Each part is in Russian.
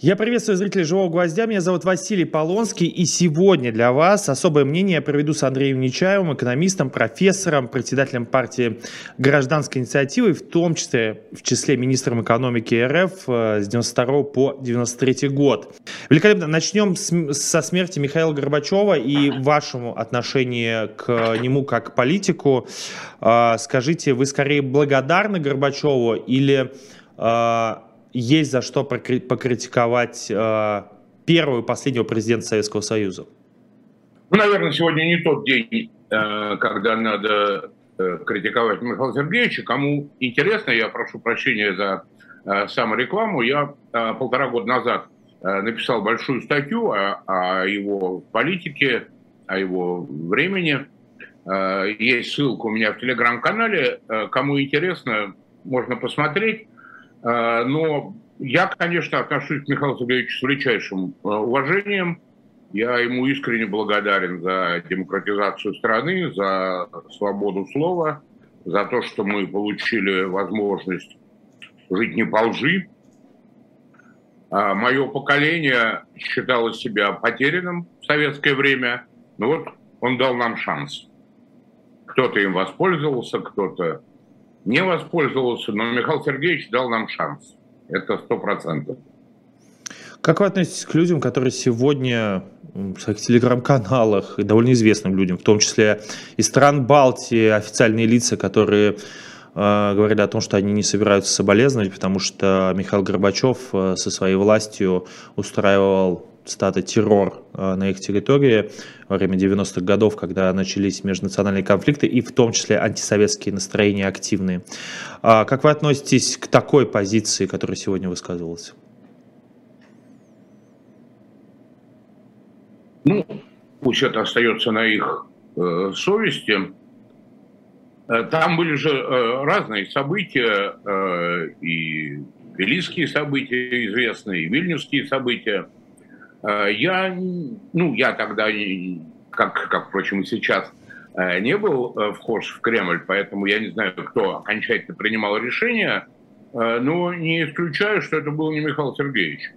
Я приветствую зрителей «Живого гвоздя». Меня зовут Василий Полонский. И сегодня для вас особое мнение я проведу с Андреем Нечаевым, экономистом, профессором, председателем партии «Гражданской инициативы», в том числе в числе министром экономики РФ э, с 92 по 93 год. Великолепно. Начнем с, со смерти Михаила Горбачева и вашему отношению к нему как политику. Э, скажите, вы скорее благодарны Горбачеву или э, есть за что покритиковать э, первого и последнего президента Советского Союза? Ну, наверное, сегодня не тот день, э, когда надо э, критиковать Михаила Сергеевича. Кому интересно, я прошу прощения за саморекламу. Я полтора года назад написал большую статью о, о его политике, о его времени. Есть ссылка у меня в телеграм-канале. Кому интересно, можно посмотреть. Э, но я, конечно, отношусь к Михаилу Сергеевичу с величайшим э, уважением. Я ему искренне благодарен за демократизацию страны, за свободу слова, за то, что мы получили возможность жить не по лжи. А Мое поколение считало себя потерянным в советское время, но вот он дал нам шанс. Кто-то им воспользовался, кто-то не воспользовался, но Михаил Сергеевич дал нам шанс. Это сто процентов. Как вы относитесь к людям, которые сегодня в своих телеграм-каналах, и довольно известным людям, в том числе из стран Балтии, официальные лица, которые э, говорили о том, что они не собираются соболезновать, потому что Михаил Горбачев э, со своей властью устраивал цитата, террор э, на их территории во время 90-х годов, когда начались межнациональные конфликты и в том числе антисоветские настроения активные. А как вы относитесь к такой позиции, которая сегодня высказывалась? Ну, пусть это остается на их э, совести. Э, там были же э, разные события, э, и Белийские события известные, и Вильнюсские события – я, ну, я тогда, как, как впрочем, и сейчас, э, не был э, вхож в Кремль, поэтому я не знаю, кто окончательно принимал решение, но не исключаю, что это был не Михаил Сергеевич.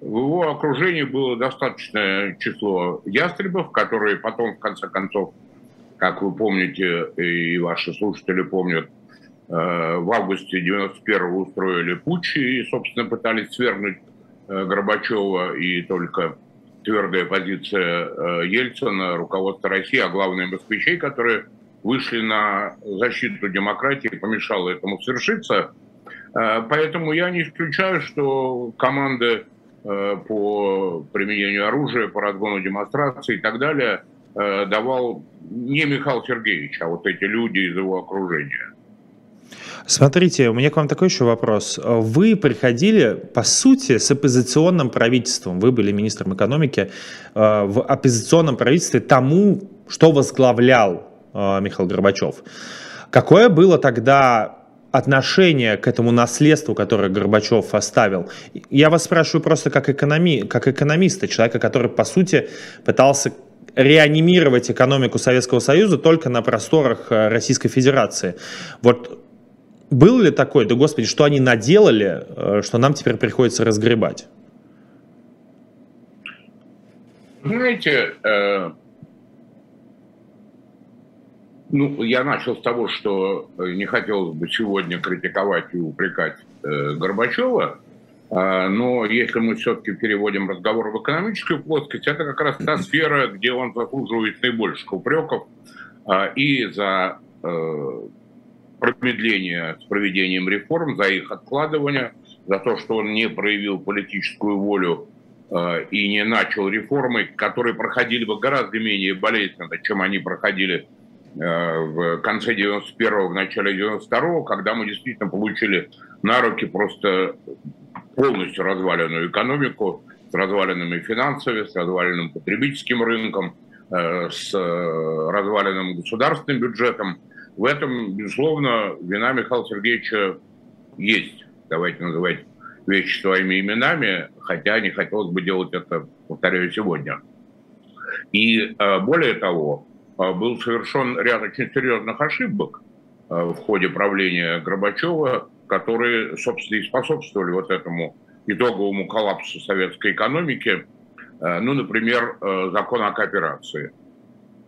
В его окружении было достаточное число ястребов, которые потом, в конце концов, как вы помните, и ваши слушатели помнят, в августе 91-го устроили путч и, собственно, пытались свергнуть Э, Горбачева и только твердая позиция э, Ельцина, руководства России, а главное москвичей, которые вышли на защиту демократии, помешало этому свершиться. Э, поэтому я не исключаю, что команды по применению оружия, по разгону демонстрации и так далее давал не Михаил Сергеевич, а вот эти люди из его окружения. Смотрите, у меня к вам такой еще вопрос. Вы приходили, по сути, с оппозиционным правительством. Вы были министром экономики э, в оппозиционном правительстве тому, что возглавлял э, Михаил Горбачев. Какое было тогда отношение к этому наследству, которое Горбачев оставил? Я вас спрашиваю просто как, экономи, как экономиста, человека, который, по сути, пытался реанимировать экономику Советского Союза только на просторах э, Российской Федерации. Вот было ли такое, да господи, что они наделали, э, что нам теперь приходится разгребать? Знаете, э, ну, я начал с того, что не хотелось бы сегодня критиковать и упрекать э, Горбачева, э, но если мы все-таки переводим разговор в экономическую плоскость, это как раз та сфера, где он заслуживает наибольших упреков э, и за э, промедление с проведением реформ, за их откладывание, за то, что он не проявил политическую волю э, и не начал реформы, которые проходили бы гораздо менее болезненно, чем они проходили э, в конце 91-го, в начале 92-го, когда мы действительно получили на руки просто полностью разваленную экономику, с разваленными финансами, с разваленным потребительским рынком, э, с разваленным государственным бюджетом – в этом, безусловно, вина Михаила Сергеевича есть. Давайте называть вещи своими именами, хотя не хотелось бы делать это, повторяю, сегодня. И э, более того, э, был совершен ряд очень серьезных ошибок э, в ходе правления Горбачева, которые, собственно, и способствовали вот этому итоговому коллапсу советской экономики, ну, например, закон о кооперации,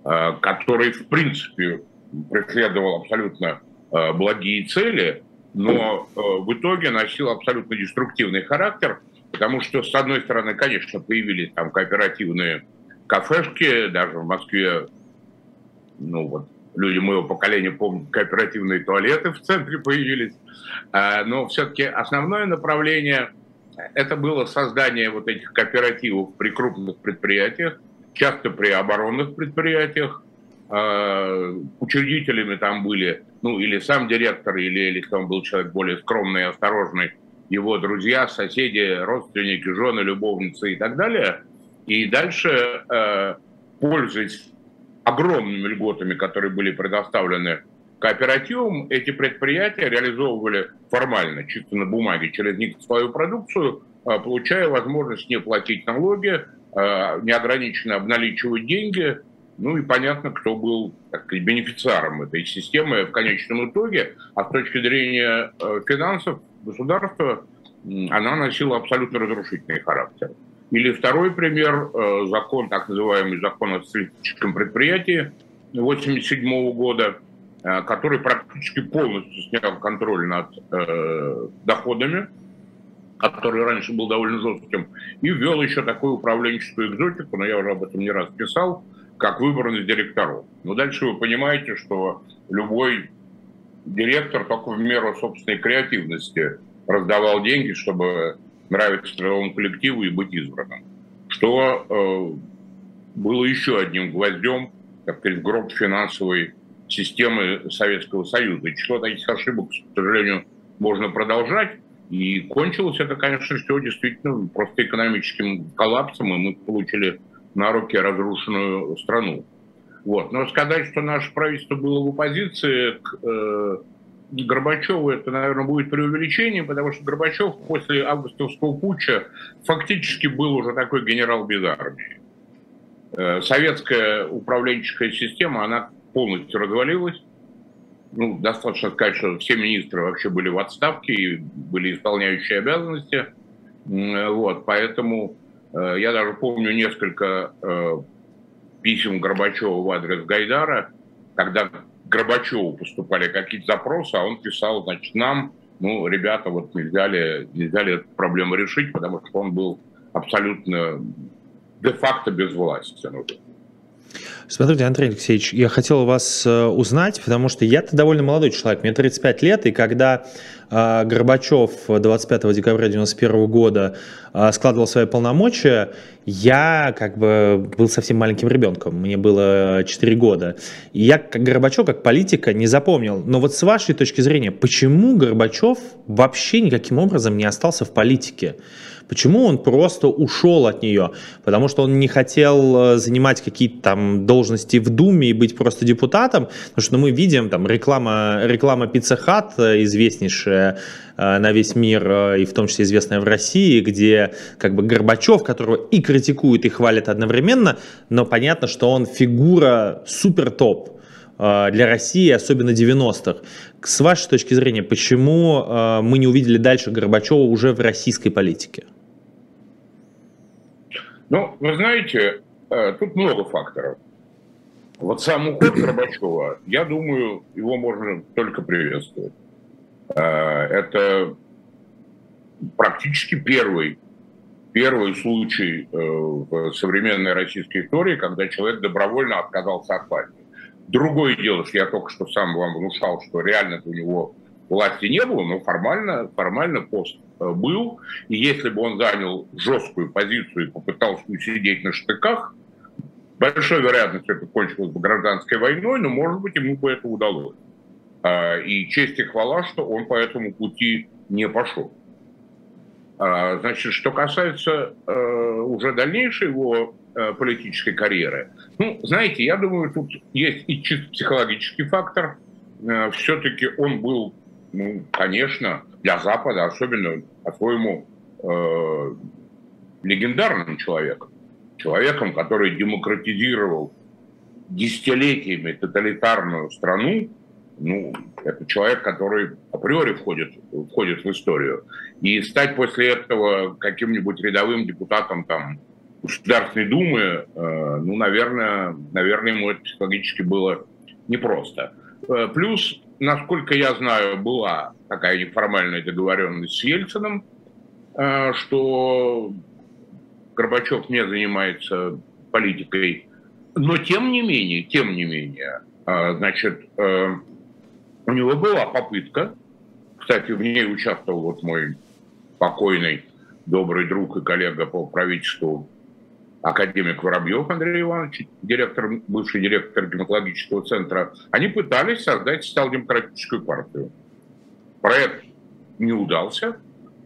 который, в принципе, преследовал абсолютно благие цели, но в итоге носил абсолютно деструктивный характер, потому что, с одной стороны, конечно, появились там кооперативные кафешки, даже в Москве, ну вот, люди моего поколения помнят, кооперативные туалеты в центре появились, а, но все-таки основное направление – это было создание вот этих кооперативов при крупных предприятиях, часто при оборонных предприятиях, а, учредителями там были, ну, или сам директор, или, или там был человек более скромный и осторожный, его друзья, соседи, родственники, жены, любовницы и так далее. И дальше, а, пользуясь огромными льготами, которые были предоставлены кооперативам, эти предприятия реализовывали формально, чисто на бумаге, через них свою продукцию, а, получая возможность не платить налоги, а, неограниченно обналичивать деньги. Ну и понятно, кто был так бенефициаром этой системы в конечном итоге. А с точки зрения э, финансов государства она носила абсолютно разрушительный характер. Или второй пример, э, закон, так называемый закон о социалистическом предприятии 1987 года, э, который практически полностью снял контроль над доходами, который раньше был довольно жестким, и ввел еще такую управленческую экзотику, но я уже об этом не раз писал, как выборность директоров. Но дальше вы понимаете, что любой директор только в меру собственной креативности раздавал деньги, чтобы нравиться трудовому коллективу и быть избранным. Что э, было еще одним гвоздем, так сказать, в гроб финансовой системы Советского Союза. И число таких ошибок, к сожалению, можно продолжать. И кончилось это, конечно, все действительно просто экономическим коллапсом, и мы получили на руки разрушенную страну. Вот. Но сказать, что наше правительство было в оппозиции к э, Горбачеву это, наверное, будет преувеличением, потому что Горбачев после августовского путча фактически был уже такой генерал без армии. Э, советская управленческая система, она полностью развалилась. Ну, достаточно сказать, что все министры вообще были в отставке и были исполняющие обязанности. Вот, поэтому я даже помню несколько э, писем Горбачева в адрес Гайдара, когда Горбачеву поступали какие-то запросы, а он писал, значит, нам, ну, ребята, вот нельзя ли, нельзя ли эту проблему решить, потому что он был абсолютно де-факто безвластен уже. Смотрите, Андрей Алексеевич, я хотел вас э, узнать, потому что я-то довольно молодой человек, мне 35 лет, и когда э, Горбачев 25 декабря 1991 года э, складывал свои полномочия, я как бы был совсем маленьким ребенком, мне было 4 года. И я как Горбачев, как политика, не запомнил. Но вот с вашей точки зрения, почему Горбачев вообще никаким образом не остался в политике? Почему он просто ушел от нее? Потому что он не хотел э, занимать какие-то там должности в Думе и быть просто депутатом, потому что ну, мы видим там реклама, реклама Pizza Hut, э, известнейшая э, на весь мир и в том числе известная в России, где как бы Горбачев, которого и критикуют, и хвалят одновременно, но понятно, что он фигура супер топ для России, особенно 90-х. С вашей точки зрения, почему мы не увидели дальше Горбачева уже в российской политике? Ну, вы знаете, э, тут много факторов. Вот сам уход Горбачева, я думаю, его можно только приветствовать. Э, это практически первый, первый случай э, в современной российской истории, когда человек добровольно отказался от власти. Другое дело, что я только что сам вам внушал, что реально у него власти не было, но формально, формально пост Э, был, и если бы он занял жесткую позицию и попытался усидеть на штыках, большой вероятностью это кончилось бы гражданской войной, но, может быть, ему бы это удалось. А, и честь и хвала, что он по этому пути не пошел. А, значит, что касается э, уже дальнейшей его э, политической карьеры, ну, знаете, я думаю, тут есть и чисто психологический фактор. Все-таки он был, ну, конечно, для Запада, особенно по-своему э, легендарным человеком. Человеком, который демократизировал десятилетиями тоталитарную страну, ну, это человек, который априори входит, входит в историю. И стать после этого каким-нибудь рядовым депутатом там, Государственной Думы, э, ну, наверное, наверное, ему это психологически было непросто. Э, плюс, насколько я знаю, была такая неформальная договоренность с Ельциным, э, что Горбачев не занимается политикой. Но тем не менее, тем не менее, значит, у него была попытка, кстати, в ней участвовал вот мой покойный добрый друг и коллега по правительству академик Воробьев Андрей Иванович, директор, бывший директор гематологического центра, они пытались создать социал-демократическую партию. Проект не удался,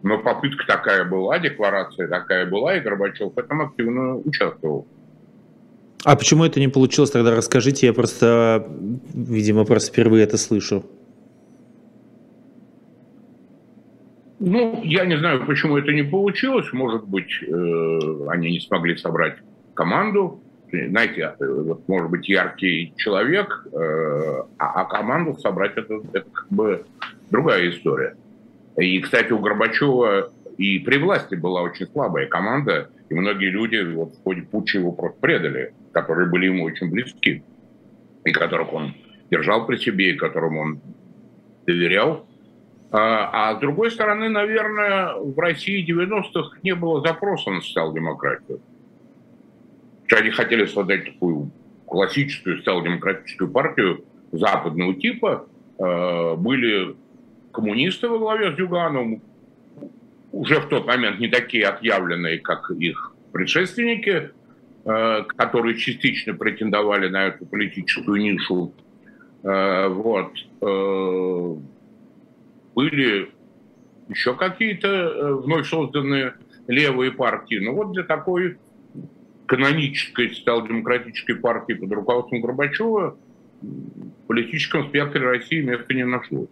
но попытка такая была, декларация такая была, и Горбачев в этом активно участвовал. А почему это не получилось тогда? Расскажите, я просто, видимо, просто впервые это слышу. Ну, я не знаю, почему это не получилось. Может быть, э, они не смогли собрать команду. Знаете, вот, может быть, яркий человек, э, а, а команду собрать это, это как бы другая история. И, кстати, у Горбачева и при власти была очень слабая команда, и многие люди вот, в ходе путча его просто предали, которые были ему очень близки, и которых он держал при себе, и которым он доверял. А, а с другой стороны, наверное, в России 90-х не было запроса на социал-демократию. Они хотели создать такую классическую социал-демократическую партию западного типа. А, были коммунисты во главе с Дюгановым, уже в тот момент не такие отъявленные, как их предшественники, а, которые частично претендовали на эту политическую нишу. Вот были еще какие-то э, вновь созданные левые партии. Но вот для такой канонической социал-демократической партии под руководством Горбачева в политическом спектре России места не нашлось.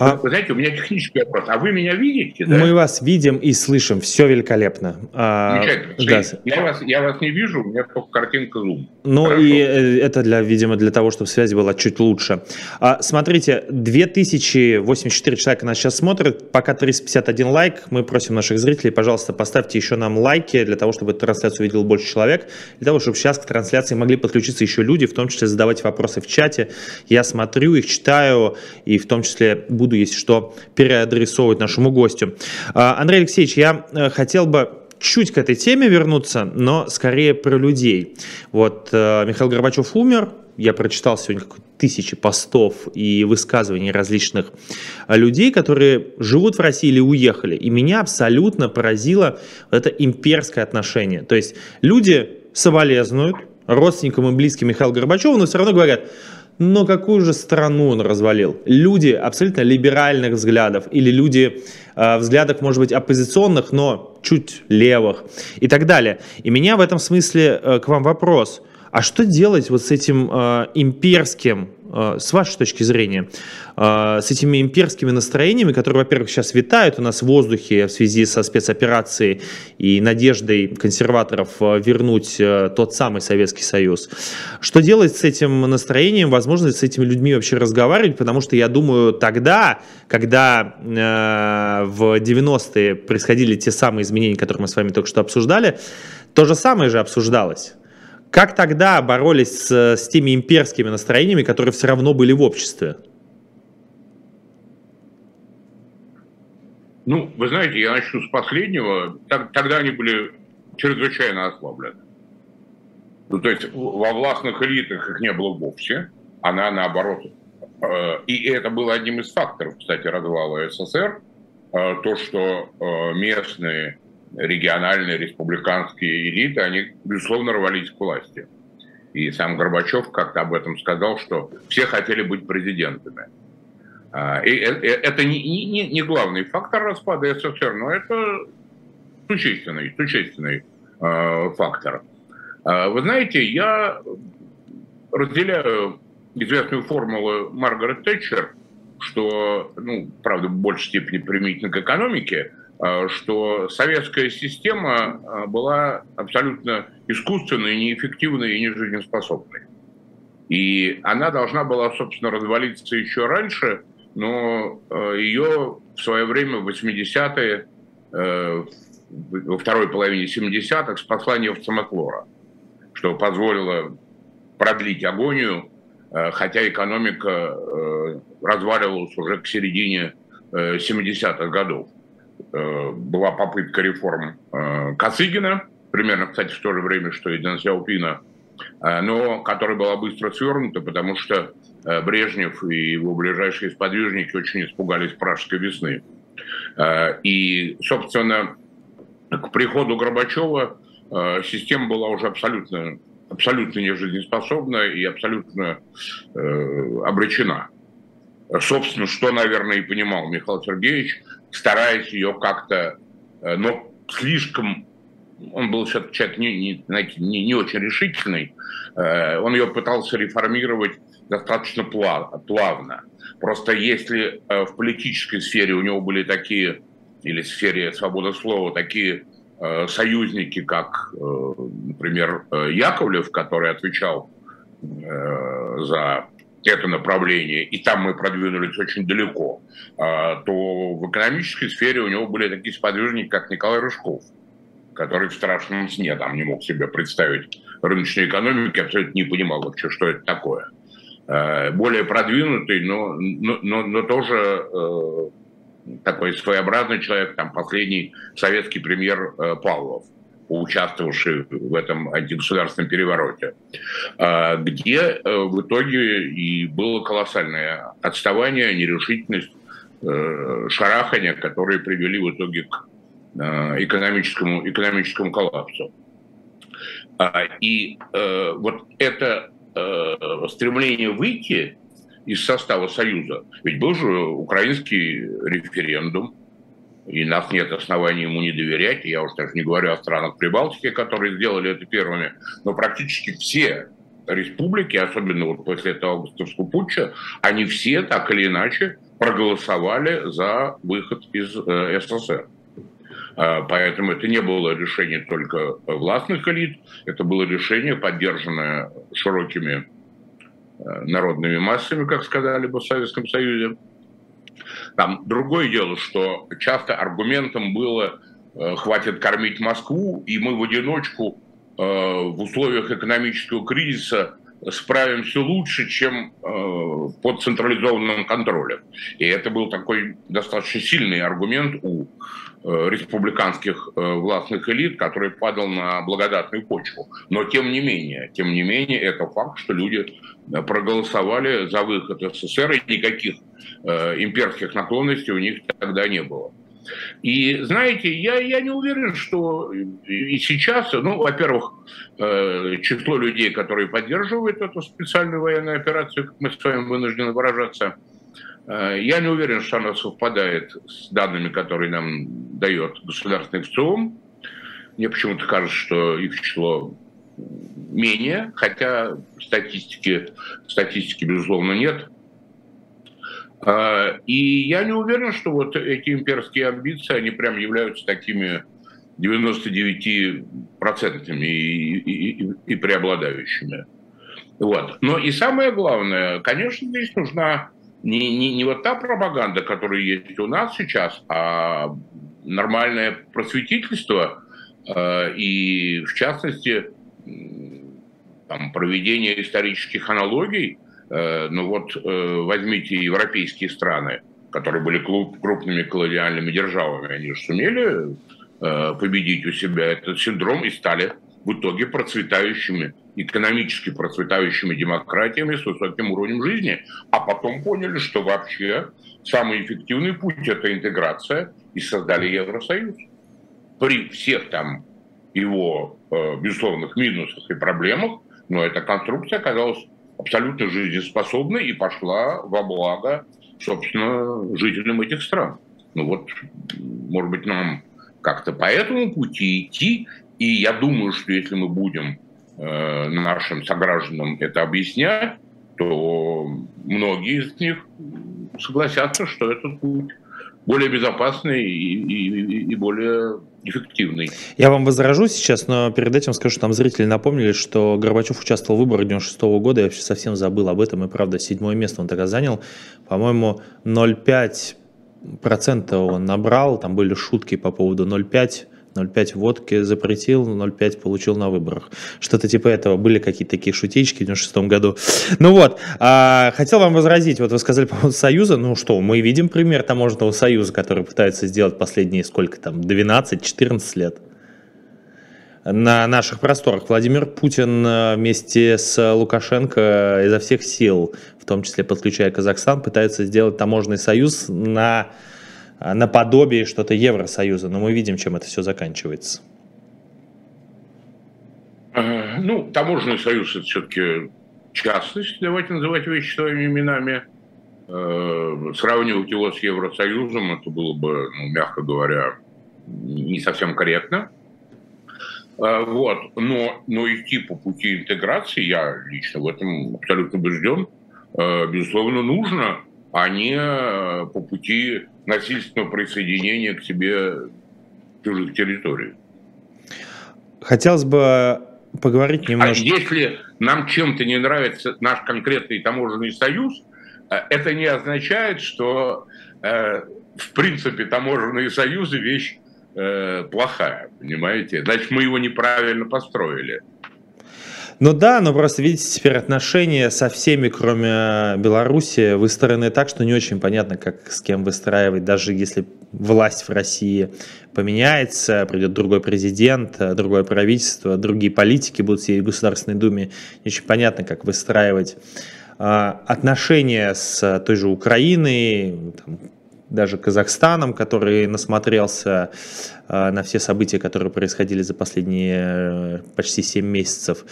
А... Вы знаете, у меня технический вопрос. А вы меня видите? Да? Мы вас видим и слышим. Все великолепно. А, да. я, вас, я вас не вижу, у меня только картинка Zoom. Ну Хорошо. и э, это, для, видимо, для того, чтобы связь была чуть лучше. А, смотрите, 2084 человека нас сейчас смотрят. Пока 351 лайк. Мы просим наших зрителей, пожалуйста, поставьте еще нам лайки для того, чтобы эту трансляцию увидел больше человек. Для того, чтобы сейчас к трансляции могли подключиться еще люди, в том числе задавать вопросы в чате. Я смотрю их, читаю и в том числе буду буду, если что, переадресовывать нашему гостю. А, Андрей Алексеевич, я э, хотел бы чуть к этой теме вернуться, но скорее про людей. Вот э, Михаил Горбачев умер, я прочитал сегодня тысячи постов и высказываний различных людей, которые живут в России или уехали. И меня абсолютно поразило это имперское отношение. То есть люди соболезнуют родственникам и близким Михаила Горбачева, но все равно говорят, но какую же страну он развалил? Люди абсолютно либеральных взглядов или люди э, взглядов, может быть, оппозиционных, но чуть левых и так далее. И меня в этом смысле э, к вам вопрос. А что делать вот с этим э, имперским с вашей точки зрения, э, с этими имперскими настроениями, которые, во-первых, сейчас витают у нас в воздухе в связи со спецоперацией и надеждой консерваторов э, вернуть тот самый Советский Союз. Что делать с этим настроением? Возможно с этими людьми вообще разговаривать? Потому что я думаю, тогда, когда в 90-е происходили те самые изменения, которые мы с вами только что обсуждали, то же самое же обсуждалось. Как тогда боролись с, с теми имперскими настроениями, которые все равно были в обществе? Ну, вы знаете, я начну с последнего. Тогда они были чрезвычайно ослаблены. Ну, то есть во властных элитах их не было вовсе, она наоборот. Э, и это было одним из факторов, кстати, развала СССР, э, то, что э, местные региональные республиканские элиты, они, безусловно, рвались к власти. И сам Горбачев как-то об этом сказал, что все хотели быть президентами. А, и э, э, это не, не, не главный фактор распада СССР, но это существенный, существенный э, фактор. А, вы знаете, я разделяю известную формулу Маргарет Тэтчер, что, ну, правда, в большей степени применительно к экономике, что советская система э, была абсолютно искусственной, неэффективной и нежизнеспособной. И она должна была, собственно, развалиться еще раньше, но э, ее в свое время в 80-е, э, во второй половине 70-х спасла нефть-самоклора, что позволило продлить агонию, э, хотя экономика разваливалась уже к середине 70-х годов. Была попытка реформ Косыгина, примерно, кстати, в то же время, что и Дэн Сяопина, но которая была быстро свернута, потому что Э, Брежнев и его ближайшие сподвижники очень испугались пражской весны. Э, и, собственно, к приходу Горбачева э, система была уже абсолютно, абсолютно нежизнеспособна и абсолютно обречена. Собственно, что, наверное, и понимал Михаил Сергеевич, стараясь ее как-то, но слишком он был человек не, не, не, не очень решительный, он ее пытался реформировать достаточно плавно. Просто если э, в политической сфере у него были такие, или в сфере свободы слова, такие э, союзники, как, э, например, Яковлев, который отвечал за это направление, и там мы продвинулись очень далеко, то в экономической сфере у него были такие сподвижники, как Николай Рыжков, который в страшном сне там не мог себе представить рыночной экономики, абсолютно не понимал вообще, что это такое. Э, более продвинутый, но, но, но тоже э, такой своеобразный человек, там последний советский премьер э, Павлов, участвовавший в этом антигосударственном перевороте, где в итоге и было колоссальное отставание, нерешительность, шарахания, которые привели в итоге к экономическому, экономическому коллапсу. И вот это э, стремление выйти из состава Союза. Ведь был же украинский референдум, и нас нет оснований ему не доверять. Я уж даже не говорю о странах Прибалтики, которые сделали это первыми, но практически все республики, особенно вот после этого августовского путча, они все так или иначе проголосовали за выход из э, СССР. А, поэтому это не было решение только властных элит, это было решение, поддержанное широкими э, народными массами, как сказали бы в Советском Союзе. Там другое дело, что часто аргументом было э, «хватит кормить Москву, и мы в одиночку э, в условиях экономического кризиса справимся лучше, чем под централизованным контролем». И это был такой достаточно сильный аргумент у Э, республиканских э, властных элит, который падал на благодатную почву. Но тем не менее, тем не менее, это факт, что люди э, проголосовали за выход СССР, и никаких имперских наклонностей у них тогда не было. И знаете, я, я не уверен, что и сейчас, ну, во-первых, число людей, которые поддерживают эту специальную военную операцию, как мы с вами вынуждены выражаться, Э, я не уверен, что она совпадает с данными, которые нам дает государственный ВЦИОМ. Мне почему-то кажется, что их число менее, хотя статистики, статистики безусловно, нет. Э, и я не уверен, что вот эти имперские амбиции, они прям являются такими 99% и, и, и, преобладающими. Вот. Но и самое главное, конечно, здесь нужна не, не, не вот та пропаганда, которая есть у нас сейчас, а нормальное просветительство э, и, в частности, там, проведение исторических аналогий. Э, ну вот э, возьмите европейские страны, которые были крупными колониальными державами, они же сумели э, победить у себя этот синдром и стали в итоге процветающими, экономически процветающими демократиями с высоким уровнем жизни, а потом поняли, что вообще самый эффективный путь – это интеграция, и создали Евросоюз. При всех там его безусловных минусах и проблемах, но эта конструкция оказалась абсолютно жизнеспособной и пошла во благо, собственно, жителям этих стран. Ну вот, может быть, нам как-то по этому пути идти и я думаю, что если мы будем э, нашим согражданам это объяснять, то многие из них согласятся, что этот путь более безопасный и, и, и более эффективный. Я вам возражу сейчас, но перед этим скажу, что там зрители напомнили, что Горбачев участвовал в выборах 96 -го года, я вообще совсем забыл об этом, и правда, седьмое место он тогда занял, по-моему, 0,5 процента он набрал, там были шутки по поводу 0,5 0,5 водки запретил, 0,5 получил на выборах. Что-то типа этого. Были какие-то такие шутечки в 96 году. Ну вот, а, хотел вам возразить. Вот вы сказали по поводу Союза. Ну что, мы видим пример таможенного союза, который пытается сделать последние сколько там, 12-14 лет на наших просторах. Владимир Путин э, вместе с Лукашенко изо всех сил, в том числе подключая Казахстан, пытается сделать таможенный союз на наподобие что-то Евросоюза, но мы видим, чем это все заканчивается. Э, ну, таможенный союз это все-таки частность, давайте называть вещи своими именами. Э, сравнивать его с Евросоюзом, это было бы, ну, мягко говоря, не совсем корректно. Э, вот. Но, но идти по пути интеграции, я лично в этом абсолютно убежден, безусловно, нужно, а не по пути насильственного присоединения к себе чужих территорий. Хотелось бы поговорить а немножко... А если нам чем-то не нравится наш конкретный таможенный союз, э, это не означает, что э, в принципе таможенные союзы вещь э, плохая, понимаете? Значит, мы его неправильно построили. Ну да, но просто видите, теперь отношения со всеми, кроме Беларуси, выстроены так, что не очень понятно, как с кем выстраивать, даже если власть в России поменяется, придет другой президент, другое правительство, другие политики будут сидеть в Государственной Думе, не очень понятно, как выстраивать а, отношения с той же Украиной, там, даже Казахстаном, который насмотрелся э, на все события, которые происходили за последние э, почти 7 месяцев.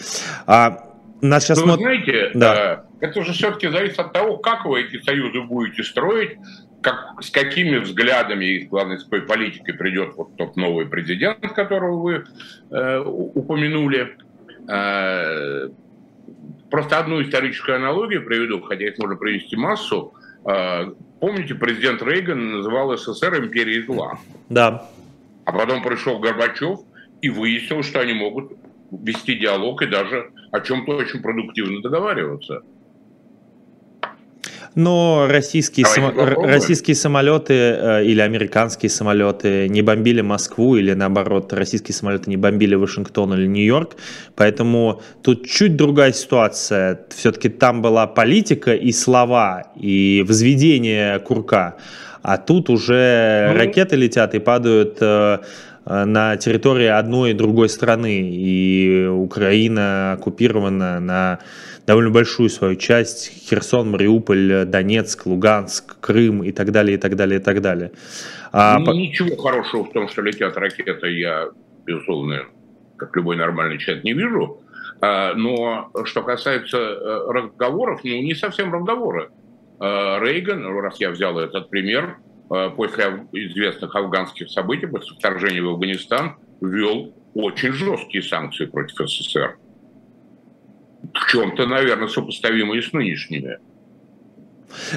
А нас сейчас ну, смотр... знаете, да. Э, это же все-таки зависит от того, как вы эти союзы будете строить, как, с какими взглядами и, главное, с какой политикой придет вот тот новый президент, которого вы э, упомянули. Э, просто одну историческую аналогию приведу, хотя их можно привести массу. Э, Помните, президент Рейган называл СССР империей зла. Да. А потом пришел Горбачев и выяснил, что они могут вести диалог и даже о чем-то очень продуктивно договариваться. Но российские, само... российские самолеты э, или американские самолеты не бомбили Москву или наоборот российские самолеты не бомбили Вашингтон или Нью-Йорк, поэтому тут чуть другая ситуация. Все-таки там была политика и слова и возведение курка, а тут уже ну... ракеты летят и падают э, на территории одной и другой страны, и Украина оккупирована на довольно большую свою часть, Херсон, Мариуполь, Донецк, Луганск, Крым и так далее, и так далее, и так далее. А, Ничего хорошего в том, что летят ракеты, я, безусловно, как любой нормальный человек, не вижу. А, но что касается э, разговоров, ну, не совсем разговоры. А, Рейган, раз я взял этот пример, э, после известных афганских событий, после вторжения в Афганистан, ввел очень жесткие санкции против СССР в чем-то, наверное, сопоставимые с нынешними.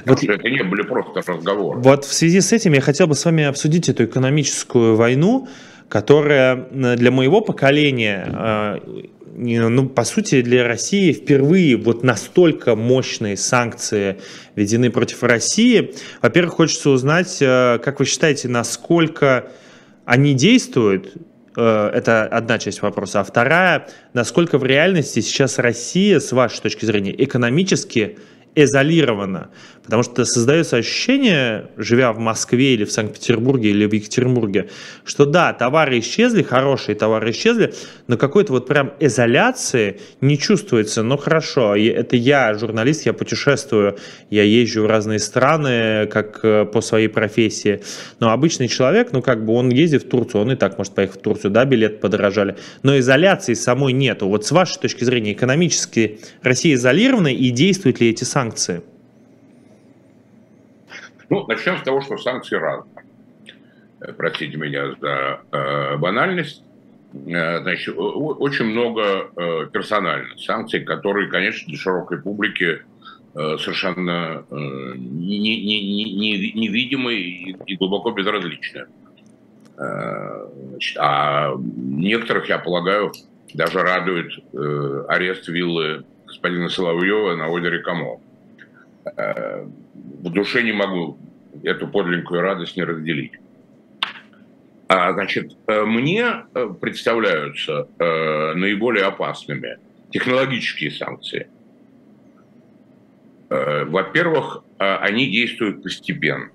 Вот, что это не были просто разговоры. Вот в связи с этим я хотел бы с вами обсудить эту экономическую войну, которая для моего поколения, э, ну, по сути, для России впервые вот настолько мощные санкции введены против России. Во-первых, хочется узнать, э, как вы считаете, насколько они действуют, это одна часть вопроса. А вторая, насколько в реальности сейчас Россия, с вашей точки зрения, экономически изолирована. Потому что создается ощущение, живя в Москве или в Санкт-Петербурге или в Екатеринбурге, что да, товары исчезли, хорошие товары исчезли, но какой-то вот прям изоляции не чувствуется. Ну хорошо, это я журналист, я путешествую, я езжу в разные страны, как э, по своей профессии. Но обычный человек, ну как бы он ездит в Турцию, он и так может поехать в Турцию, да, билет подорожали. Но изоляции самой нету. Вот с вашей точки зрения, экономически Россия изолирована и действуют ли эти санкции? Ну, начнем с того, что санкции разные. Э, простите меня за э, банальность. Э, значит, очень много персональных санкций, которые, конечно, для широкой публики совершенно невидимые и глубоко безразличные. А некоторых, я полагаю, даже радует арест виллы господина Соловьева на озере Камо. В душе не могу эту подлинную радость не разделить. А, значит, э, мне э, представляются э, наиболее опасными технологические санкции. Во-первых, они действуют постепенно.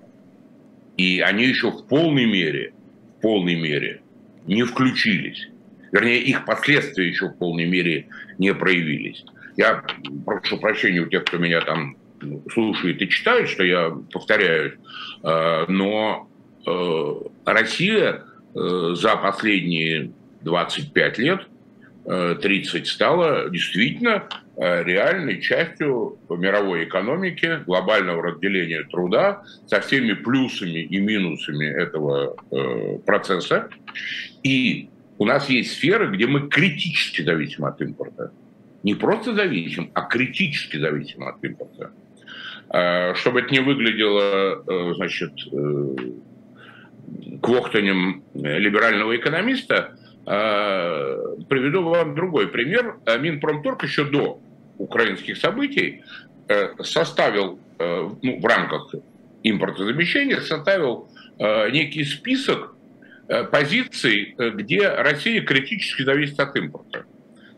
И они еще в полной мере, в полной мере не включились. Вернее, их последствия еще в полной мере не проявились. Я прошу прощения у тех, кто меня там слушает и читает, что я повторяюсь, но Россия Э, за последние 25 лет, 30 э, стала действительно э, реальной частью мировой экономики, глобального разделения труда со всеми плюсами и минусами этого процесса. И у нас есть сферы, где мы критически зависим от импорта. Не просто зависим, а критически зависим от импорта. Чтобы это не выглядело, значит, квохтанем э, либерального экономиста, э, приведу вам другой пример. Э, Минпромторг еще до украинских событий составил ну, в рамках импортозамещения составил некий список позиций, где Россия критически зависит от импорта.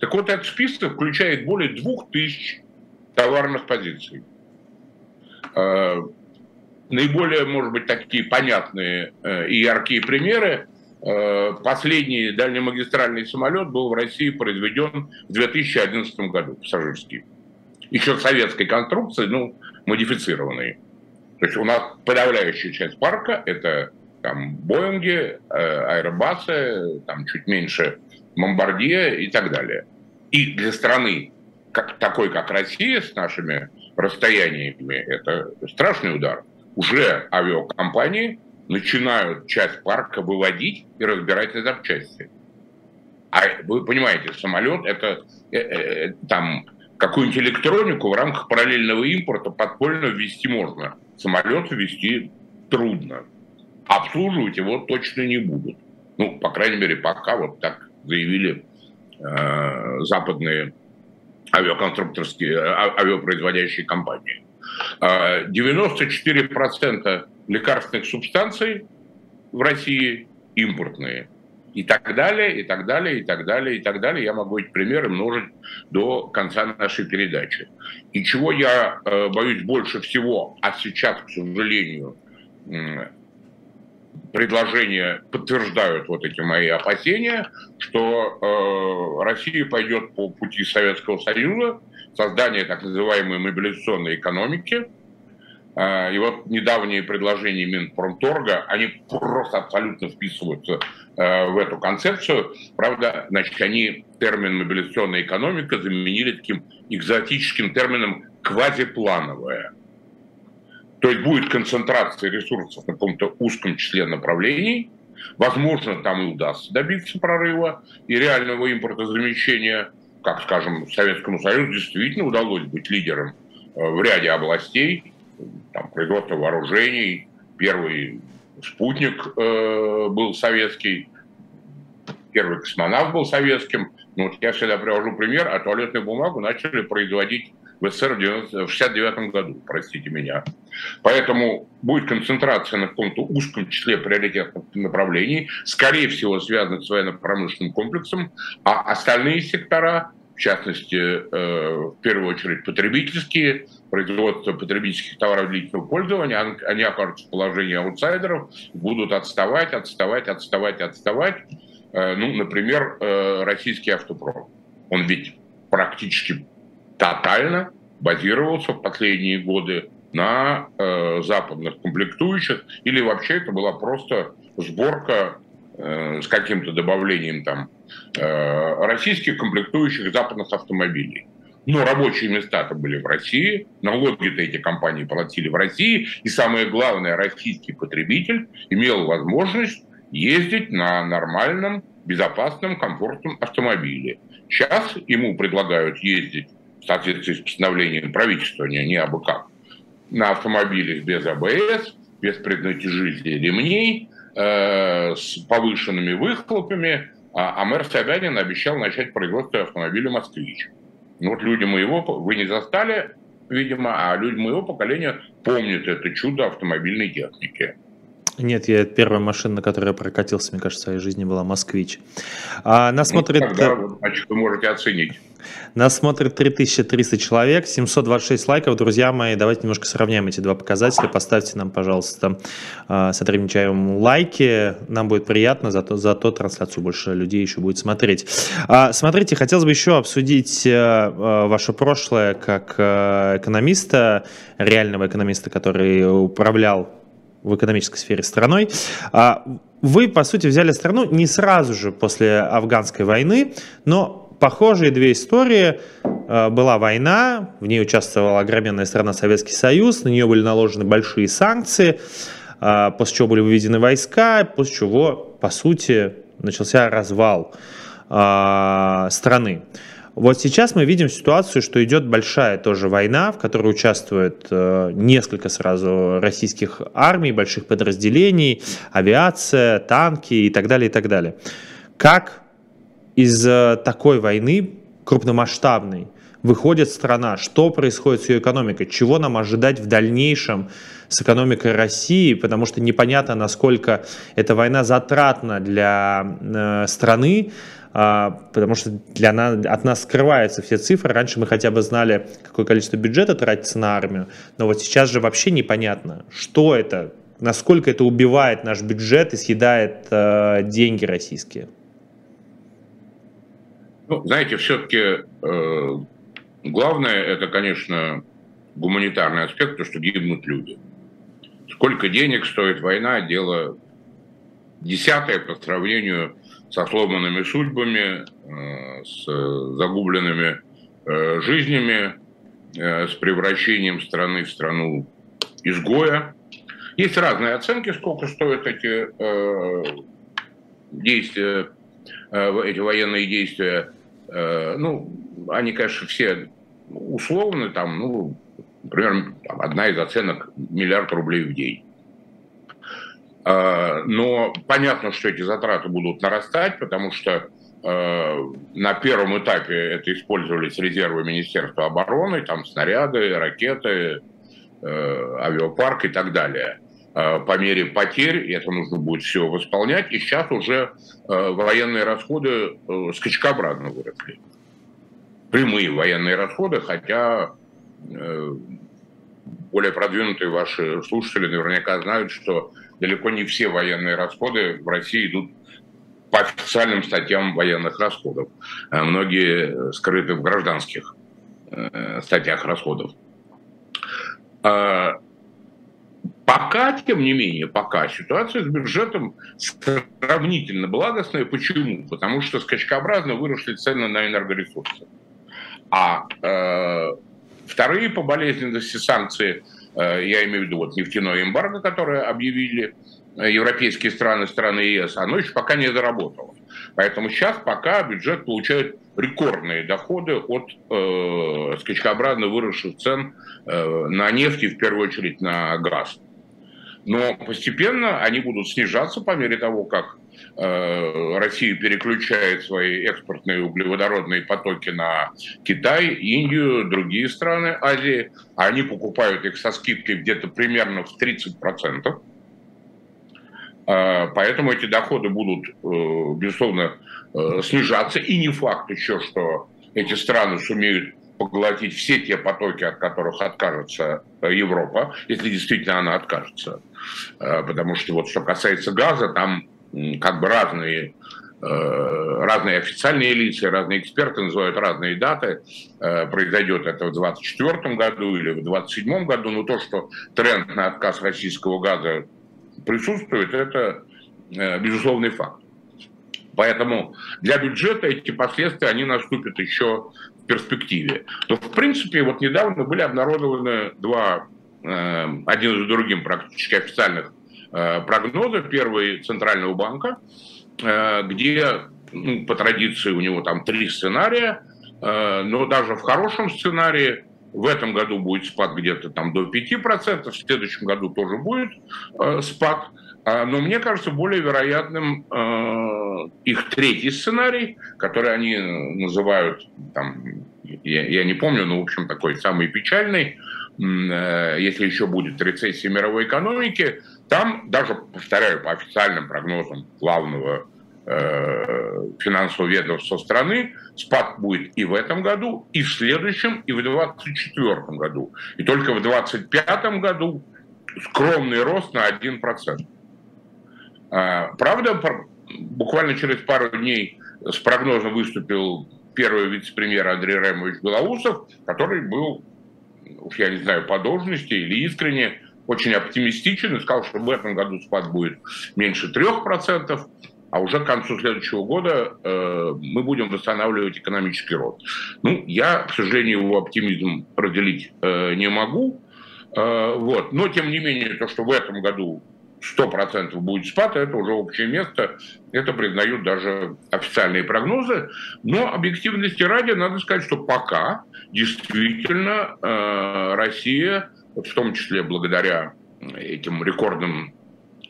Так вот, этот список включает более двух тысяч товарных позиций наиболее, может быть, такие понятные э, и яркие примеры. Э, последний дальнемагистральный самолет был в России произведен в 2011 году, пассажирский. Еще советской конструкции, ну, модифицированный. То есть у нас подавляющая часть парка – это там Боинги, Аэробасы, там чуть меньше Бомбардия и так далее. И для страны, как, такой как Россия, с нашими расстояниями, это страшный удар уже авиакомпании начинают часть парка выводить и разбирать на запчасти. А вы понимаете, самолет это э, э, там какую-нибудь электронику в рамках параллельного импорта подпольно ввести можно. Самолет ввести трудно. Обслуживать его точно не будут. Ну, по крайней мере, пока вот так заявили э, западные авиаконструкторские, а, авиапроизводящие компании. 94% лекарственных субстанций в России импортные. И так далее, и так далее, и так далее, и так далее. Я могу эти примеры множить до конца нашей передачи. И чего я э, боюсь больше всего, а сейчас, к сожалению, предложения подтверждают вот эти мои опасения, что э, Россия пойдет по пути Советского Союза, создание так называемой мобилизационной экономики. А, и вот недавние предложения Минпромторга, они просто абсолютно вписываются а, в эту концепцию. Правда, значит, они термин мобилизационная экономика заменили таким экзотическим термином квазиплановая. То есть будет концентрация ресурсов на каком-то узком числе направлений. Возможно, там и удастся добиться прорыва и реального импортозамещения как, скажем, Советскому Союзу действительно удалось быть лидером э, в ряде областей, там, производство вооружений, первый спутник э, был советский, первый космонавт был советским. Ну, вот я всегда привожу пример, а туалетную бумагу начали производить в СССР в 69 году, простите меня. Поэтому будет концентрация на каком-то узком числе приоритетных направлений, скорее всего, связанных с военно-промышленным комплексом, а остальные сектора, в частности, э, в первую очередь потребительские, производство потребительских товаров длительного пользования, они окажутся в положении аутсайдеров, будут отставать, отставать, отставать, отставать. Э, ну, например, э, российский автопром. Он ведь практически тотально базировался в последние годы на э, западных комплектующих, или вообще это была просто сборка э, с каким-то добавлением там э, российских комплектующих западных автомобилей. Но рабочие места-то были в России, налоги-то эти компании платили в России, и самое главное, российский потребитель имел возможность ездить на нормальном, безопасном, комфортном автомобиле. Сейчас ему предлагают ездить в соответствии с постановлением правительства, не, не абы как, на автомобилях без АБС, без преднатяжителей ремней, э, с повышенными выхлопами, а, а мэр Собянин обещал начать производство автомобиля «Москвич». Ну вот люди моего, вы не застали, видимо, а люди моего поколения помнят это чудо автомобильной техники. Нет, я первая машина, на которой я прокатился, мне кажется, в своей жизни была «Москвич». А, нас ну, смотрит... Тогда, значит, вы можете оценить. Нас смотрит 3300 человек, 726 лайков. Друзья мои, давайте немножко сравняем эти два показателя. Поставьте нам, пожалуйста, а, с Андреем Нечаевым лайки. Нам будет приятно, зато, зато трансляцию больше людей еще будет смотреть. А, смотрите, хотелось бы еще обсудить э, э, ваше прошлое как э, экономиста, реального экономиста, который управлял в экономической сфере страной. А, вы, по сути, взяли страну не сразу же после афганской войны, но похожие две истории. А, была война, в ней участвовала огроменная страна Советский Союз, на нее были наложены большие санкции, а, после чего были выведены войска, после чего, по сути, начался развал страны. Вот сейчас мы видим ситуацию, что идет большая тоже война, в которой участвует э, несколько сразу российских армий, больших подразделений, авиация, танки и так далее, и так далее. Как из э, такой войны крупномасштабной выходит страна, что происходит с ее экономикой, чего нам ожидать в дальнейшем с экономикой России, потому что непонятно, насколько эта война затратна для э, страны, потому что для нас, от нас скрываются все цифры. Раньше мы хотя бы знали, какое количество бюджета тратится на армию, но вот сейчас же вообще непонятно, что это, насколько это убивает наш бюджет и съедает э, деньги российские. Ну, знаете, все-таки э, главное это, конечно, гуманитарный аспект, то, что гибнут люди. Сколько денег стоит война, дело десятое по сравнению со сломанными судьбами, э, с загубленными э, жизнями, э, с превращением страны в страну изгоя. Есть разные оценки, сколько стоят эти действия, эти военные действия. Ну, они, конечно, все условны, там, ну, например, одна из оценок миллиард рублей в день. А, но понятно, что эти затраты будут нарастать, потому что а, на первом этапе это использовались резервы Министерства обороны, там снаряды, ракеты, а, авиапарк и так далее. По мере потерь это нужно будет все восполнять, и сейчас уже военные расходы э, скачкообразно выросли. Прямые военные расходы, хотя э, более продвинутые ваши слушатели наверняка знают, что далеко не все военные расходы в России идут по официальным статьям военных расходов. А многие скрыты в гражданских э, статьях расходов. А, пока, тем не менее, пока ситуация с бюджетом сравнительно благостная. Почему? Потому что скачкообразно выросли цены на энергоресурсы. А э, вторые по болезненности санкции – Э, я имею в виду вот нефтяное эмбарго, которое объявили э, европейские страны, страны ЕС, оно еще пока не заработало. Поэтому сейчас пока бюджет получает рекордные доходы от э, скачкообразно выросших цен э, на нефть и в первую очередь на газ. Но постепенно они будут снижаться по мере того, как Э, Россия переключает свои экспортные углеводородные потоки на Китай, Индию, другие страны Азии. Они покупают их со скидкой где-то примерно в 30%. Э, поэтому эти доходы будут, э, безусловно, снижаться. И не факт еще, что эти страны сумеют поглотить все те потоки, от которых откажется Европа, если действительно она откажется. Потому что вот что касается газа, там как бы разные э, разные официальные лица, разные эксперты называют разные даты. Э, произойдет это в 2024 году или в 2027 году. Но то, что тренд на отказ российского газа присутствует, это э, безусловный факт. Поэтому для бюджета эти последствия, они наступят еще в перспективе. Но, в принципе, вот недавно были обнародованы два, один за другим практически официальных Э, прогнозы. Первый Центрального банка, э, где ну, по традиции у него там три сценария. но даже в хорошем сценарии в этом году будет спад где-то там до 5%, в следующем году тоже будет э, спад. А, но мне кажется более вероятным э, их третий сценарий, который они называют, там, я, я не помню, но в общем такой самый печальный, э, если еще будет рецессия мировой экономики, там даже, повторяю, по официальным прогнозам главного Э, финансового ведомства страны, спад будет и в этом году, и в следующем, и в 2024 году. И только в 2025 году скромный рост на 1%. А, правда, буквально через пару дней с прогнозом выступил первый вице-премьер Андрей Ремович Белоусов, который был, уж я не знаю, по должности или искренне, очень оптимистичен и сказал, что в этом году спад будет меньше 3%, а уже к концу следующего года э, мы будем восстанавливать экономический рост. Ну, я, к сожалению, его оптимизм разделить э, не могу. Э, вот. Но, тем не менее, то, что в этом году 100% будет спад, это уже общее место, это признают даже официальные прогнозы. Но объективности ради надо сказать, что пока действительно э, Россия, вот в том числе благодаря этим рекордным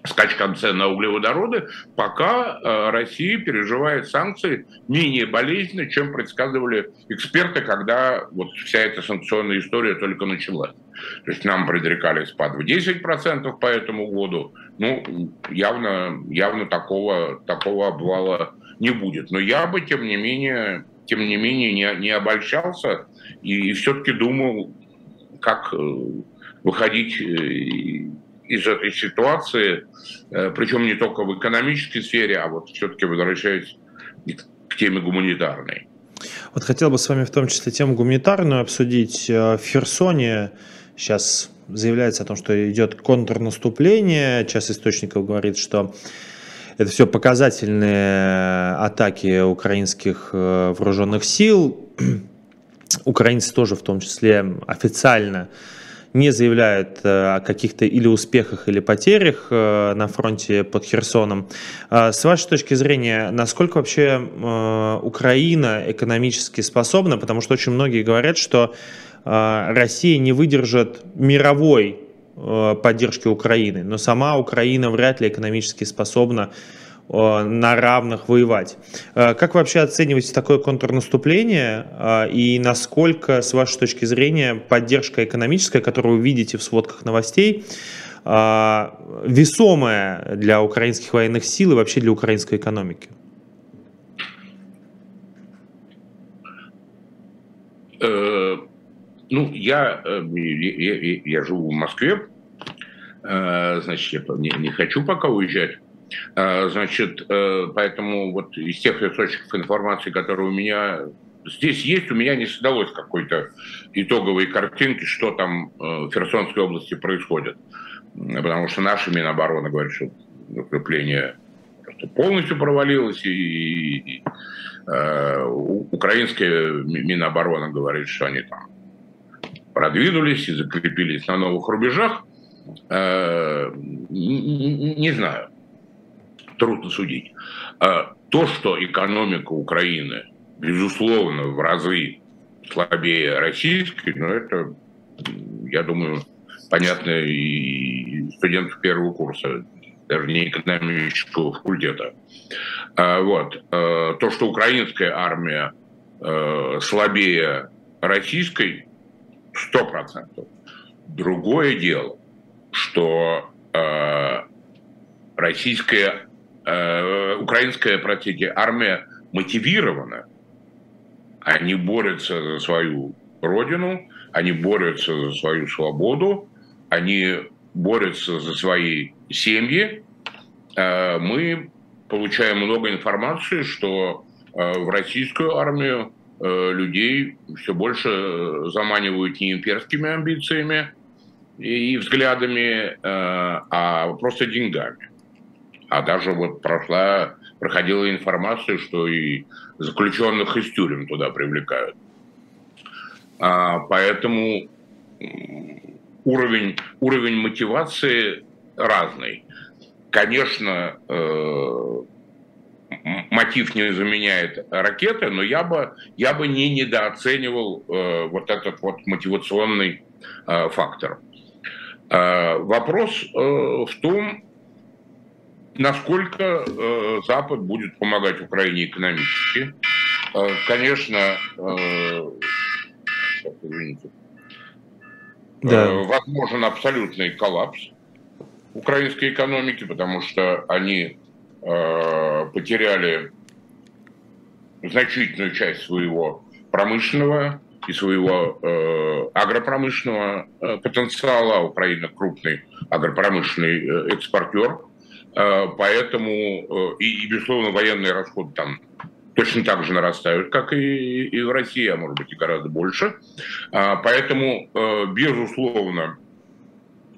скачкам цен на углеводороды, пока э, Россия переживает санкции менее болезненно, чем предсказывали эксперты, когда вот вся эта санкционная история только началась. То есть нам предрекали спад в 10% по этому году. Ну, явно, явно такого, такого обвала не будет. Но я бы, тем не менее, тем не менее не, не обольщался и все-таки думал, как э, выходить э, из этой ситуации, э, причем не только в экономической сфере, а вот все-таки возвращаясь к теме гуманитарной. Вот хотел бы с вами в том числе тему гуманитарную обсудить. В Херсоне сейчас заявляется о том, что идет контрнаступление. Часть источников говорит, что это все показательные атаки украинских э, вооруженных сил. Украинцы тоже в том числе официально не заявляют э, о каких-то или успехах, или потерях э, на фронте под Херсоном. А с вашей точки зрения, насколько вообще Украина экономически способна? Потому что очень многие говорят, что Россия не выдержит мировой поддержки Украины, но сама Украина вряд ли экономически способна Э, на равных воевать. Э, как вы вообще оцениваете такое контрнаступление э, и насколько, с вашей точки зрения, поддержка экономическая, которую вы видите в сводках новостей, весомая для украинских военных сил и вообще для украинской экономики? Ну, я, я, я живу в Москве, значит, я не, не хочу пока уезжать а, значит, э, поэтому вот из тех источников информации, которые у меня здесь есть, у меня не создалось какой-то итоговой картинки, что там э, в Херсонской области происходит. Потому что наши Минобороны говорят, что укрепление полностью провалилось, и, и, и э, украинская Минобороны говорит, что они там продвинулись и закрепились на новых рубежах. Э, не, знаю трудно судить. А то, что экономика Украины, безусловно, в разы слабее российской, но это, я думаю, понятно и студенту первого курса, даже не экономического факультета. А вот. То, что украинская армия слабее российской, сто процентов. Другое дело, что российская э, украинская, простите, армия мотивирована. Они борются за свою родину, они борются за свою свободу, они борются за свои семьи. Э, мы получаем много информации, что э, в российскую армию э, людей все больше заманивают не имперскими амбициями и взглядами, а просто деньгами. А даже вот прошла, проходила информация, что и заключенных из тюрем туда привлекают. А, поэтому уровень, уровень мотивации разный. Конечно, э, мотив не заменяет ракеты, но я бы, я бы не недооценивал э, вот этот вот мотивационный э, фактор. Э, вопрос э, в том, насколько э, Запад будет помогать Украине экономически. Э, конечно, э, извините, да. э, возможен абсолютный коллапс украинской экономики, потому что они потеряли значительную часть своего промышленного и своего э, агропромышленного э, потенциала. Украина крупный агропромышленный э, экспортер, э, поэтому э, и, и, безусловно, военные расходы там точно так же нарастают, как и, и в России, а может быть и гораздо больше. Поэтому, э, безусловно,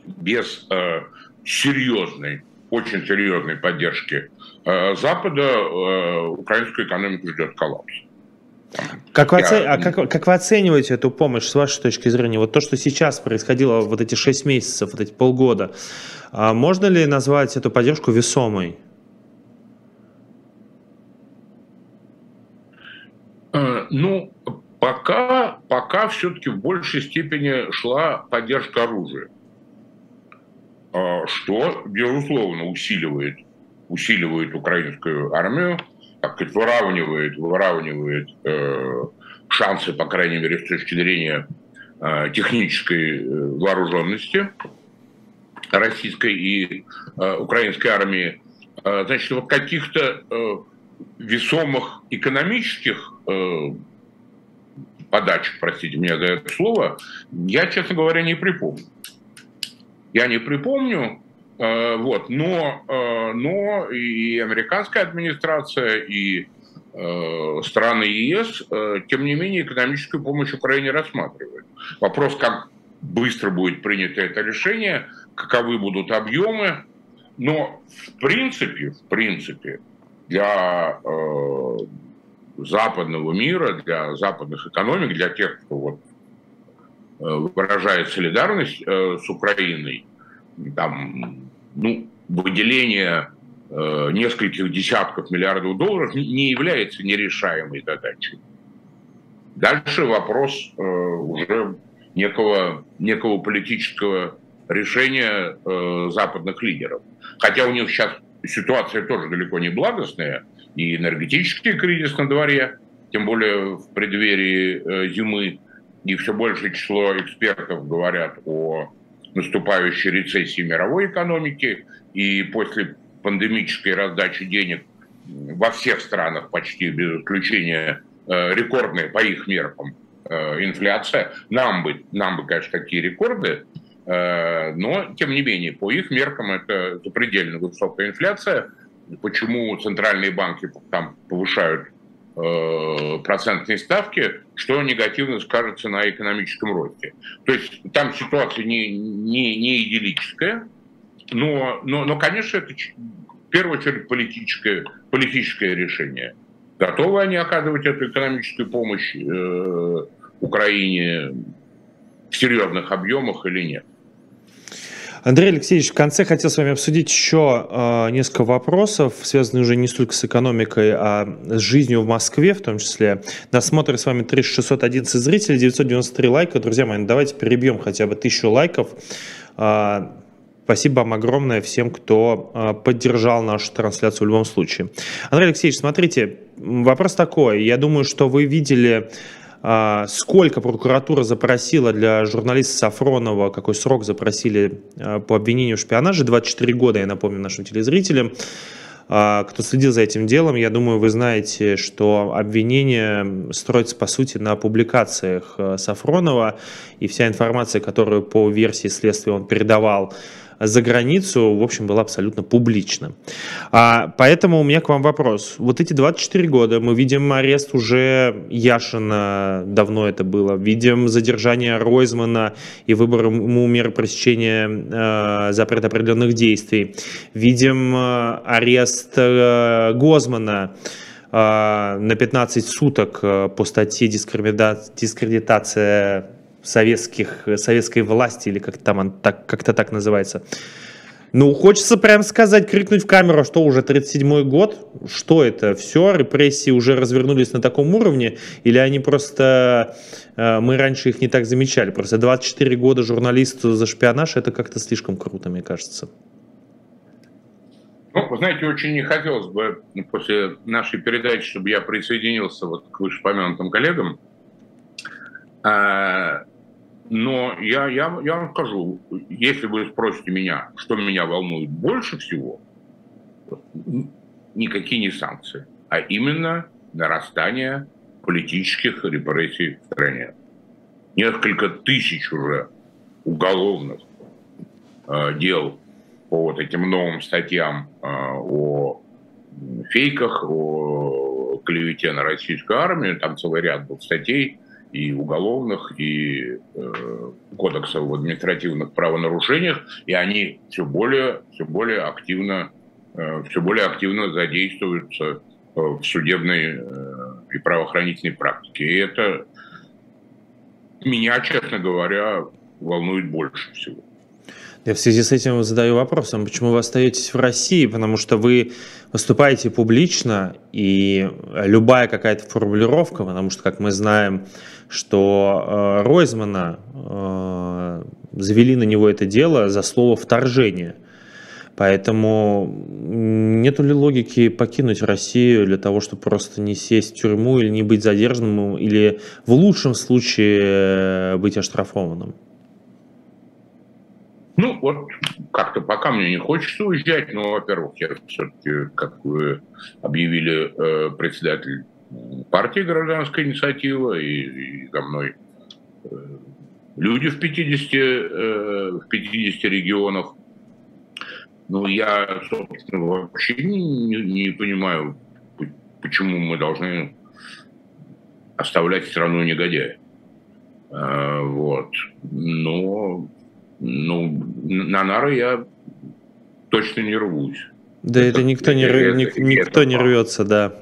без э, серьезной, очень серьезной поддержки э, Запада э, украинскую экономику ждет коллапс. Как вы, Я... оце... а как, как вы оцениваете эту помощь с вашей точки зрения? Вот то, что сейчас происходило вот эти шесть месяцев, вот эти полгода, а можно ли назвать эту поддержку весомой? Ну, пока, пока все-таки в большей степени шла поддержка оружия. А, что, безусловно, усиливает, усиливает украинскую армию, так сказать, выравнивает, выравнивает э, шансы, по крайней мере, с точки зрения э, технической э, вооруженности российской и э, украинской армии. Э, значит, вот каких-то э, весомых экономических э, подач, простите меня за это слово, я, честно говоря, не припомню я не припомню, э, вот, но, э, но и американская администрация, и э, страны ЕС, тем не менее, экономическую помощь Украине рассматривают. Вопрос, как быстро будет принято это решение, каковы будут объемы, но в принципе, в принципе, для западного мира, для западных экономик, для тех, кто вот выражает солидарность э, с Украиной, там, ну, выделение э, нескольких десятков миллиардов долларов не является нерешаемой задачей. Дальше вопрос уже некого, некого политического решения западных лидеров. Хотя у них сейчас ситуация тоже далеко не благостная, и энергетический кризис на дворе, тем более в преддверии зимы, и все большее число экспертов говорят о наступающей рецессии мировой экономики, и после пандемической раздачи денег во всех странах почти без исключения э, рекордная по их меркам э, инфляция. Нам бы, нам бы, конечно, такие рекорды, э, но, тем не менее, по их меркам это запредельно высокая инфляция. Почему центральные банки там повышают Э, процентные ставки, что негативно скажется на экономическом росте. То есть там ситуация не, не, не идиллическая, но, но, но, конечно, это в первую очередь политическое, политическое решение. Готовы они оказывать эту экономическую помощь э, Украине в серьезных объемах или нет? Андрей Алексеевич, в конце хотел с вами обсудить еще э, несколько вопросов, связанных уже не столько с экономикой, а с жизнью в Москве в том числе. Нас смотрит с вами 3611 зрителей, 993 лайка. Друзья мои, ну давайте перебьем хотя бы тысячу лайков. Э, Спасибо вам огромное всем, кто поддержал нашу трансляцию в любом случае. Андрей Алексеевич, смотрите, вопрос такой. Я думаю, что вы видели а, сколько прокуратура запросила для журналиста Сафронова, какой срок запросили а, по обвинению в шпионаже, 24 года, я напомню нашим телезрителям. А, кто следил за этим делом, я думаю, вы знаете, что обвинение строится, по сути, на публикациях Сафронова, и вся информация, которую по версии следствия он передавал за границу, в общем, была абсолютно публична. А, поэтому у меня к вам вопрос. Вот эти 24 года мы видим арест уже Яшина, давно это было, видим задержание Ройзмана и выбор ему меры пресечения э, запрет определенных действий, видим э, арест э, Гозмана, э, на 15 суток э, по статье дискредитация советских, советской власти, или как там так, как-то так называется. Ну, хочется прям сказать, крикнуть в камеру, что уже 37-й год, что это, все, репрессии уже развернулись на таком уровне, или они просто, э, мы раньше их не так замечали, просто 24 года журналисту за шпионаж, это как-то слишком круто, мне кажется. Ну, вы знаете, очень не хотелось бы после нашей передачи, чтобы я присоединился вот к вышепомянутым коллегам. А, но я, я, я вам скажу, если вы спросите меня, что меня волнует больше всего, никакие не санкции, а именно нарастание политических репрессий в стране. Несколько тысяч уже уголовных э, дел по вот этим новым статьям э, о фейках, о клевете на российскую армию, там целый ряд был статей и уголовных, и э, кодексов в административных правонарушениях, и они все более, все более активно, э, все более активно задействуются э, в судебной э, и правоохранительной практике. И это меня, честно говоря, волнует больше всего. Я в связи с этим задаю вопросом, почему вы остаетесь в России, потому что вы выступаете публично, и любая какая-то формулировка, потому что, как мы знаем, что э, Ройзмана э, завели на него это дело за слово «вторжение». Поэтому нету ли логики покинуть Россию для того, чтобы просто не сесть в тюрьму или не быть задержанным, или в лучшем случае э, быть оштрафованным? Ну, вот как-то пока мне не хочется уезжать, но, во-первых, я все-таки, как вы объявили, э, председатель партии «Гражданская инициатива», и, и за мной э, люди в 50, э, в 50 регионах. Ну, я, собственно, вообще не, не понимаю, почему мы должны оставлять страну негодяя. Вот. Но ну, на нары я точно не рвусь. Да это, это никто, не, это, никто это не рвется, да.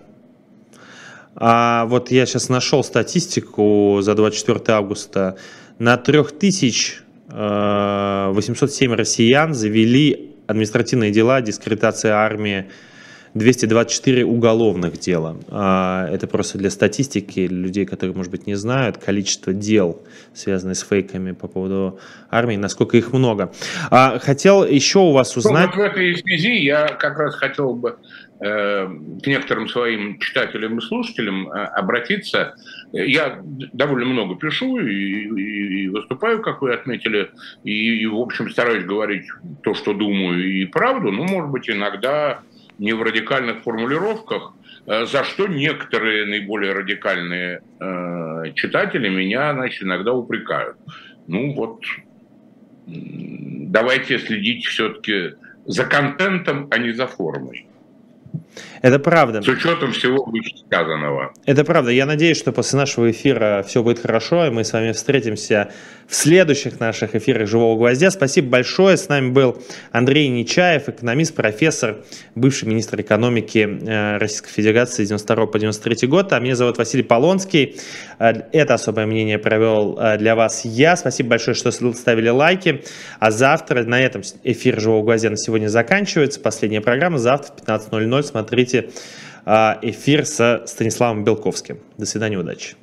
А вот я сейчас нашел статистику за 24 августа. На 3807 э, россиян завели административные дела, дискредитация армии 224 уголовных дела. А, это просто для статистики, людей, которые, может быть, не знают, количество дел, связанных с фейками по поводу армии, насколько их много. А, хотел еще у вас ну, узнать... Ну, вот в этой связи я как раз хотел бы э, к некоторым своим читателям и слушателям э, обратиться. Я довольно много пишу и, и, и выступаю, как вы отметили, и, и, в общем, стараюсь говорить то, что думаю, и правду, но, может быть, иногда не в радикальных формулировках, э, за что некоторые наиболее радикальные э, читатели меня значит, иногда упрекают. Ну вот, давайте следить все-таки за контентом, а не за формой. Это правда. С учетом всего вышесказанного. Это правда. Я надеюсь, что после нашего эфира все будет хорошо, и мы с вами встретимся в следующих наших эфирах «Живого гвоздя». Спасибо большое. С нами был Андрей Нечаев, экономист, профессор, бывший министр экономики э, Российской Федерации с 92 по 93 год. А меня зовут Василий Полонский. Э, это особое мнение провел э, для вас я. Спасибо большое, что ставили лайки. А завтра на этом эфир «Живого гвоздя» на сегодня заканчивается. Последняя программа. Завтра в 15.00 смотрите эфир со Станиславом Белковским. До свидания, удачи.